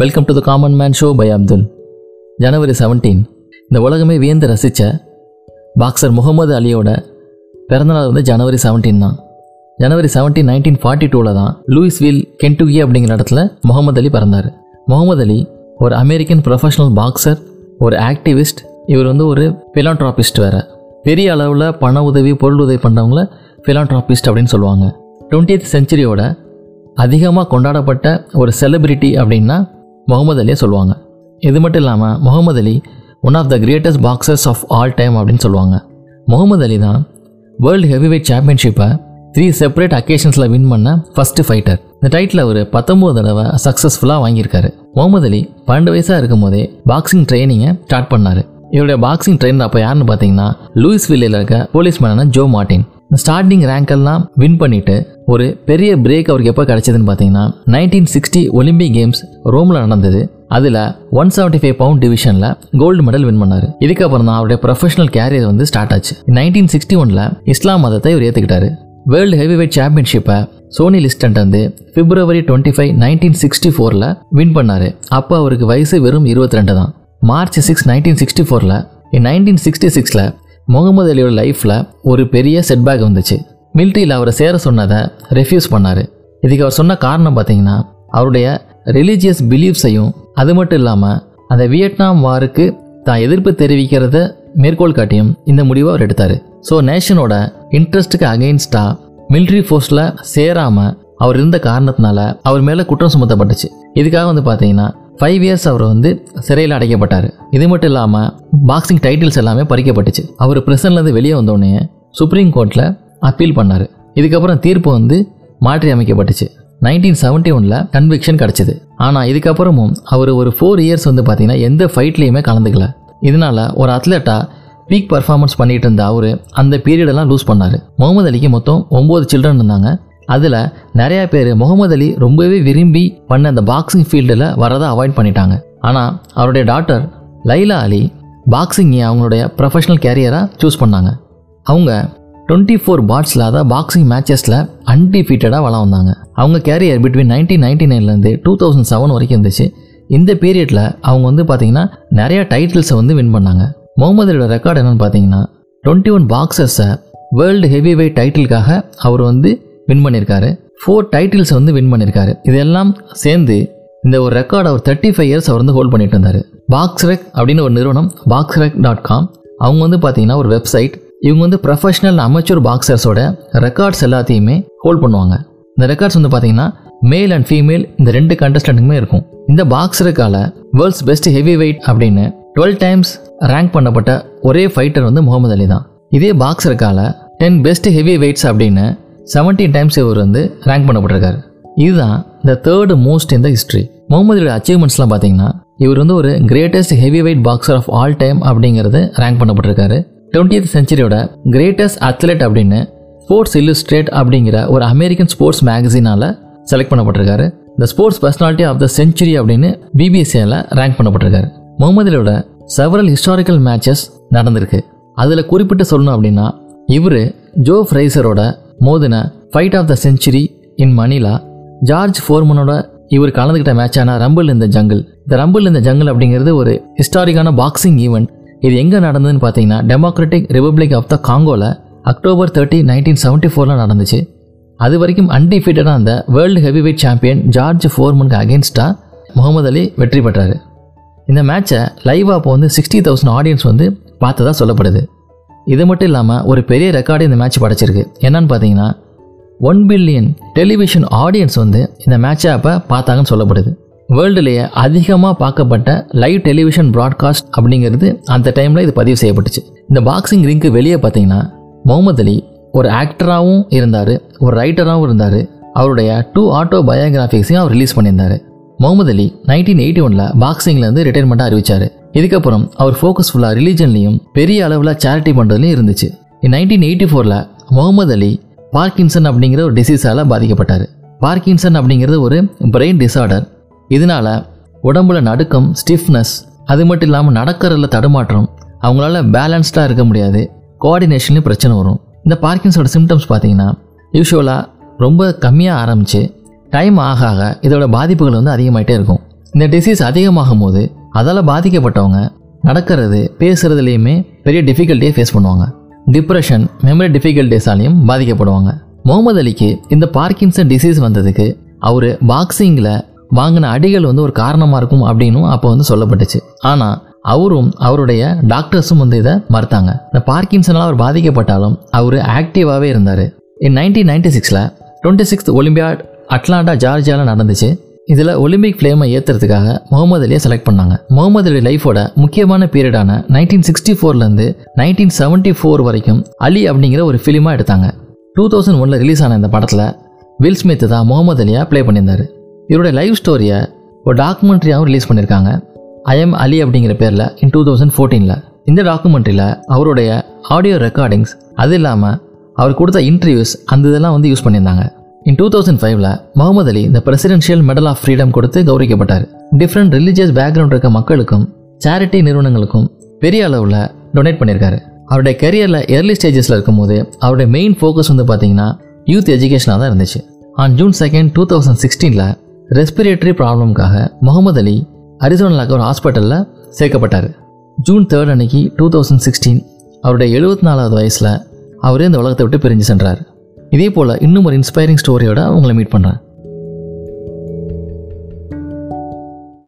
Welcome to the common man show by Abdul ஜனவரி 17 இந்த உலகமே வியந்து ரசித்த பாக்ஸர் முகமது அலியோட பிறந்தநாள் வந்து ஜனவரி 17 தான். ஜனவரி 17 நைன்டீன் ஃபார்ட்டி டூவில் தான் லூயிஸ் லூயிஸ்வில் கென்டுகி அப்படிங்கிற இடத்துல முகமது அலி பிறந்தார். முகமது அலி ஒரு அமெரிக்கன் ப்ரொஃபஷனல் பாக்ஸர் ஒரு ஆக்டிவிஸ்ட் இவர் வந்து ஒரு பிலான்ட்ராபிஸ்ட் வேறு. பெரிய அளவில் பண உதவி பொருள் உதவி பண்ணுறவங்கள பிலான்ட்ராபிஸ்ட் அப்படின்னு சொல்லுவாங்க. 20th செஞ்சுரியோட அதிகமாக கொண்டாடப்பட்ட ஒரு செலிபிரிட்டி அப்படின்னா முகமது அலியை சொல்லுவாங்க. இது மட்டும் இல்லாமல் Muhammad Ali one of the greatest boxers of all time அப்படின்னு சொல்லுவாங்க. முகமது அலி தான் வேர்ல்டு ஹெவிவெயிட் சாம்பியன்ஷிப்பை த்ரீ செப்பரேட் அக்கேஷன்ஸில் வின் பண்ண ஃபஸ்ட்டு ஃபைட்டர் இந்த டைட்டில் அவர் பத்தொம்போது தடவை சக்ஸஸ்ஃபுல்லாக வாங்கியிருக்காரு. முகமது அலி பன்னெண்டு வயசாக இருக்கும் போதே பாக்ஸிங் ட்ரைனிங்கை ஸ்டார்ட் பண்ணார். இவருடைய பாக்ஸிங் ட்ரெயினர் அப்போ யாருன்னு பார்த்தீங்கன்னா லூயிஸ் வில்லில் இருக்க போலீஸ்மேனான ஜோ மார்டின். ஸ்டார்டிங் ரேங்கெல்லாம் வின் பண்ணிட்டு ஒரு பெரிய பிரேக் அவருக்கு எப்போ கிடைச்சதுன்னு பார்த்தீங்கன்னா நைன்டீன் சிக்ஸ்டி ஒலிம்பிக் கேம்ஸ் ரோமில் நடந்தது. அதில் ஒன் செவன்ட்டி ஃபைவ் பவுண்ட் டிவிஷனில் கோல்டு மெடல் வின் பண்ணார். இதுக்கப்புறம் தான் அவருடைய ப்ரொஃபஷனல் கேரியர் வந்து ஸ்டார்ட் ஆச்சு. நைன்டீன் சிக்ஸ்டி ஒனில் இஸ்லாம் மதத்தை இவர் ஏற்றுக்கிட்டாரு வேர்ல்டு ஹெவிவெயிட் சாம்பியன்ஷிப்பை சோனி லிஸ்டன் வந்து February twenty five nineteen sixty ஃபோரில் வின் பண்ணார். அப்போ அவருக்கு வயசு வெறும் இருபத்தி ரெண்டு தான். மார்ச் சிக்ஸ் நைன்டீன் சிக்ஸ்டி ஃபோரில் நைன்டீன் சிக்ஸ்டி சிக்ஸில் முகமது அலியோட லைஃப்பில் ஒரு பெரிய செட்பேக் வந்துச்சு. மிலிட்ரியில் அவரை சேர சொன்னதை ரெஃப்யூஸ் பண்ணார். இதுக்கு அவர் சொன்ன காரணம் பார்த்தீங்கன்னா அவருடைய ரிலீஜியஸ் பிலீஃப்ஸையும் அது மட்டும் இல்லாமல் அந்த வியட்நாம் வாருக்கு தான் எதிர்ப்பு தெரிவிக்கிறத மேற்கோள் காட்டியும் இந்த முடிவை அவர் எடுத்தார். ஸோ நேஷனோட இன்ட்ரெஸ்ட்டுக்கு அகெயின்ஸ்டாக மிலிட்ரி ஃபோர்ஸில் சேராமல் அவர் இருந்த காரணத்தினால அவர் மேலே குற்றம் சுமத்தப்பட்டுச்சு. இதுக்காக வந்து பார்த்தீங்கன்னா ஃபைவ் இயர்ஸ் அவர் வந்து சிறையில் அடைக்கப்பட்டார். இது மட்டும் இல்லாமல் பாக்ஸிங் டைட்டில்ஸ் எல்லாமே பறிக்கப்பட்டுச்சு. அவர் பிரசன்லேருந்து வெளியே வந்தோடனே சுப்ரீம் கோர்ட்டில் அப்பீல் பண்ணார். இதுக்கப்புறம் தீர்ப்பு வந்து மாற்றி அமைக்கப்பட்டுச்சு. நைன்டீன் செவன்ட்டி ஒனில் கன்விக்ஷன் கிடச்சிது. ஆனால் இதுக்கப்புறமும் அவர் ஒரு ஃபோர் இயர்ஸ் வந்து பார்த்தீங்கன்னா எந்த ஃபைட்லேயுமே கலந்துக்கல. இதனால ஒரு அத்லெட்டாக பீக் பர்ஃபார்மன்ஸ் பண்ணிட்டு இருந்த அவர் அந்த பீரியடெல்லாம் லூஸ் பண்ணார். முகமது அலிக்கு மொத்தம் ஒம்பது சில்ட்ரன் இருந்தாங்க. அதில் நிறையா பேர் முகமது அலி ரொம்பவே விரும்பி பண்ண அந்த பாக்ஸிங் ஃபீல்டில் வரதை அவாய்ட் பண்ணிட்டாங்க. ஆனால் அவருடைய டாட்டர் லைலா அலி பாக்ஸிங்கை அவங்களுடைய ப்ரொஃபஷனல் கேரியராக சூஸ் பண்ணாங்க. அவங்க டுவெண்ட்டி ஃபோர் பாட்ஸில் அதாவது பாக்ஸிங் மேட்சஸில் அன்டிஃபீட்டடாக வளம் வந்தாங்க. அவங்க கேரியர் பிட்வீன் நைன்டீன் நைன்டி நைன்லேருந்து டூ தௌசண்ட் செவன் வரைக்கும் இருந்துச்சு. இந்த பீரியடில் அவங்க வந்து பார்த்திங்கன்னா நிறையா டைட்டில்ஸை வந்து வின் பண்ணாங்க. முகமது அலியோட ரெக்கார்டு என்னென்னு பார்த்தீங்கன்னா டுவெண்ட்டி ஒன் பாக்ஸர்ஸை வேர்ல்டு ஹெவி வெயிட் டைட்டிலுக்காக அவர் வந்து வின் பண்ணியிருக்காரு ஃபோர் டைட்டில்ஸ் வந்து வின் பண்ணியிருக்காரு இதெல்லாம் சேர்ந்து இந்த ஒரு ரெக்கார்ட் அவர் தேர்ட்டி ஃபைவ் இயர்ஸ் அவர் வந்து ஹோல்ட் பண்ணிட்டு இருந்தார். பாக்ஸ் ரெக் அப்படின்னு ஒரு நிறுவனம் பாக்ஸ் ரெக் டாட் காம் அவங்க வந்து பார்த்தீங்கன்னா ஒரு வெப்சைட் இவங்க வந்து ப்ரொஃபஷனல் அமைச்சர் பாக்ஸர்ஸோட ரெக்கார்ட்ஸ் எல்லாத்தையுமே ஹோல்ட் பண்ணுவாங்க. இந்த ரெக்கார்ட்ஸ் வந்து பார்த்தீங்கன்னா மேல் அண்ட் ஃபீமேல் இந்த ரெண்டு கண்டஸ்டன்ட்டுக்குமே இருக்கும். இந்த பாக்ஸருக்கால வேர்ல்ட்ஸ் பெஸ்ட் ஹெவி வெயிட் அப்படின்னு டுவெல் டைம்ஸ் ரேங்க் பண்ணப்பட்ட ஒரே ஃபைட்டர் வந்து முகமது அலி தான். இதே பாக்ஸருக்கால டென் பெஸ்ட் ஹெவி வெயிட்ஸ் அப்படின்னு செவன்டீன் டைம்ஸ் இவர் வந்து ரேங்க் பண்ணப்பட்டிருக்காரு. இதுதான் the third most in the history முகமதியோட அச்சீவ்மெண்ட்ஸ்லாம் பார்த்தீங்கன்னா இவர் வந்து ஒரு greatest heavyweight boxer of all time அப்படிங்கிறது ரேங்க் பண்ணப்பட்டிருக்காரு. டுவெண்ட்டியத் செஞ்சுரியோட கிரேட்டஸ்ட் அத்லெட் அப்படின்னு ஸ்போர்ட்ஸ் இல்லுஸ்ட்ரேட் அப்படிங்கிற ஒரு அமெரிக்கன் ஸ்போர்ட்ஸ் மேகசினால் select பண்ணப்பட்டிருக்காரு. The sports personality of the century அப்படின்னு பிபிசியில் ரேங்க் பண்ணப்பட்டிருக்காரு. முகமதியோட செவரல் ஹிஸ்டாரிக்கல் மேட்சஸ் நடந்திருக்கு. அதில் குறிப்பிட்டு சொல்லணும் அப்படின்னா இவர் ஜோ ஃப்ரைசரோட மோதின fight of the century in Manila George ஃபோர்மனோட இவர் கலந்துக்கிட்ட மேட்சான ரம்பிள் இந்த ஜங்கிள் இந்த ரம்பிள் இந்த ஜங்கிள் அப்படிங்கிறது ஒரு ஹிஸ்டாரிக்கான பாக்ஸிங் ஈவெண்ட் இது எங்கே நடந்ததுன்னு பார்த்தீங்கன்னா டெமோக்ராட்டிக் ரிப்பப்ளிக் ஆஃப் த காங்கோவில் அக்டோபர் தேர்ட்டி நைன்டீன் செவன்ட்டி ஃபோரில் நடந்துச்சு. அது வரைக்கும் அன்டிஃபீட்டடாக அந்த வேர்ல்டு ஹெவிவெயிட் சாம்பியன் ஜார்ஜ் ஃபோர்மனுக்கு அகேன்ஸ்டாக முகமது அலி வெற்றி பெற்றார். இந்த மேட்சை லைவாக அப்போ வந்து சிக்ஸ்டி தௌசண்ட் ஆடியன்ஸ் வந்து பார்த்ததா சொல்லப்படுது. இது மட்டும் இல்லாமல் ஒரு பெரிய ரெக்கார்டு இந்த மேட்ச் படைச்சிருக்கு. என்னன்னு பார்த்தீங்கன்னா ஒன் பில்லியன் டெலிவிஷன் ஆடியன்ஸ் வந்து இந்த மேட்சை அப்போ பார்த்தாங்கன்னு சொல்லப்படுது. வேர்ல்டுலேயே அதிகமாக பார்க்கப்பட்ட லைவ் டெலிவிஷன் ப்ராட்காஸ்ட் அப்படிங்கிறது அந்த டைமில் இது பதிவு செய்யப்பட்டுச்சு. இந்த பாக்ஸிங் ரிங்க்கு வெளியே பார்த்தீங்கன்னா முகமது அலி ஒரு ஆக்டராகவும் இருந்தார் ஒரு ரைட்டராகவும் இருந்தார். அவருடைய டூ ஆட்டோ பயோகிராஃபிக்ஸையும் அவர் ரிலீஸ் பண்ணியிருந்தார். முகமது அலி நைன்டீன் எயிட்டி ஒனில் பாக்ஸிங்லேருந்து ரிட்டைர்மெண்ட்டாக அறிவிச்சார். இதுக்கப்புறம் அவர் ஃபோக்கஸ் ஃபுல்லாக ரிலீஜன்லையும் பெரிய அளவில் சேரிட்டி பண்ணுறதுலையும் இருந்துச்சு. நைன்டீன் எயிட்டி ஃபோரில் முகமது அலி பார்க்கின்சன் அப்படிங்கிற ஒரு டிசீஸால் பாதிக்கப்பட்டார். பார்க்கின்சன் அப்படிங்கிறது ஒரு பிரெயின் டிசார்டர் இதனால உடம்புல நடுக்கம் ஸ்டிஃப்னஸ் அது மட்டும் இல்லாமல் நடக்கிறதுல தடுமாற்றம் அவங்களால பேலன்ஸ்டாக இருக்க முடியாது. கோஆர்டினேஷன்லேயும் பிரச்சனை வரும். இந்த பார்க்கின்ஸோட சிம்டம்ஸ் பார்த்தீங்கன்னா யூஸ்வலாக ரொம்ப கம்மியாக ஆரம்பித்து டைம் ஆக ஆக இதோட பாதிப்புகள் வந்து அதிகமாகிட்டே இருக்கும். இந்த டிசீஸ் அதிகமாகும் போது அதால் பாதிக்கப்பட்டவங்க நடக்கிறது பேசுகிறதுலேயுமே பெரிய டிஃபிகல்ட்டியை ஃபேஸ் பண்ணுவாங்க. டிப்ரெஷன் மெமரி டிஃபிகல்ட்டிஸாலையும் பாதிக்கப்படுவாங்க. முகமது அலிக்கு இந்த பார்க்கின்சன் டிசீஸ் வந்ததுக்கு அவர் பாக்ஸிங்கில் வாங்கின அடிகள் வந்து ஒரு காரணமாக இருக்கும் அப்படின்னும் அப்போ வந்து சொல்லப்பட்டுச்சு. ஆனால் அவரும் அவருடைய டாக்டர்ஸும் வந்து இதை மறுத்தாங்க. இந்த பார்க்கின்சனால் அவர் பாதிக்கப்பட்டாலும் அவர் ஆக்டிவாகவே இருந்தார். இன் நைன்டீன் நைன்டி சிக்ஸில் டுவெண்ட்டி சிக்ஸ்த் ஒலிம்பியாட் அட்லாண்டா ஜார்ஜியாவில் நடந்துச்சு. இதில் ஒலிம்பிக் ஃப்ளேமை ஏற்றுறதுக்காக முகமது அலியை செலக்ட் பண்ணாங்க. முகமது அலி லைஃபோட முக்கியமான பீரியடான நைன்டீன் சிக்ஸ்டி ஃபோர்லேருந்து நைன்டீன் செவன்ட்டி ஃபோர் வரைக்கும் அலி அப்படிங்கிற ஒரு ஃபிலிமாக எடுத்தாங்க. டூ தௌசண்ட் ஒனில் ரிலீஸ் ஆன இந்த படத்தில் வில் ஸ்மித் தான் முகமது அலியாக ப்ளே பண்ணியிருந்தார். இவருடைய லைஃப் ஸ்டோரியை ஒரு டாக்குமெண்ட்ரியாகவும் ரிலீஸ் பண்ணியிருக்காங்க. ஐஎம் அலி அப்படிங்கிற பேரில் இன் டூ தௌசண்ட் ஃபோர்டீனில் இந்த டாக்குமெண்ட்ரியில் அவருடைய ஆடியோ ரெக்கார்டிங்ஸ் அது இல்லாமல் அவர் கொடுத்த இன்டர்வியூஸ் அந்த இதெல்லாம் வந்து யூஸ் பண்ணியிருந்தாங்க. இன் டூ தௌசண்ட் ஃபைவ்ல முகமது அலி இந்த பிரசிடென்ஷியல் மெடல் ஆஃப் ஃப்ரீடம் கொடுத்து கௌரவிக்கப்பட்டார். டிஃப்ரெண்ட் ரிலீஜியஸ் பேக்ரவுண்ட் இருக்க மக்களுக்கும் சேரிட்டி நிறுவனங்களுக்கும் பெரிய அளவில் டொனேட் பண்ணியிருக்காரு அவருடைய கரியரில் ஏர்லி ஸ்டேஜஸில் இருக்கும்போது அவருடைய மெயின் ஃபோக்கஸ் வந்து பார்த்தீங்கன்னா யூத் எஜுகேஷனாக தான் இருந்துச்சு. On June second two thousand சிக்ஸ்டீனில் respiratory ப்ராப்ளம்காக முகமது அலி அரிசோனாவில் ஒரு ஹாஸ்பிட்டலில் சேர்க்கப்பட்டார். ஜூன் தேர்ட் அன்னைக்கு டூ தௌசண்ட் சிக்ஸ்டீன் அவருடைய எழுபத்தி நாலாவது வயசில் அவரே இந்த உலகத்தை விட்டு பிரிஞ்சு சென்றார். இதே போல் இன்னும் ஒரு இன்ஸ்பைரிங் ஸ்டோரியோட உங்களை மீட் பண்ணுறேன்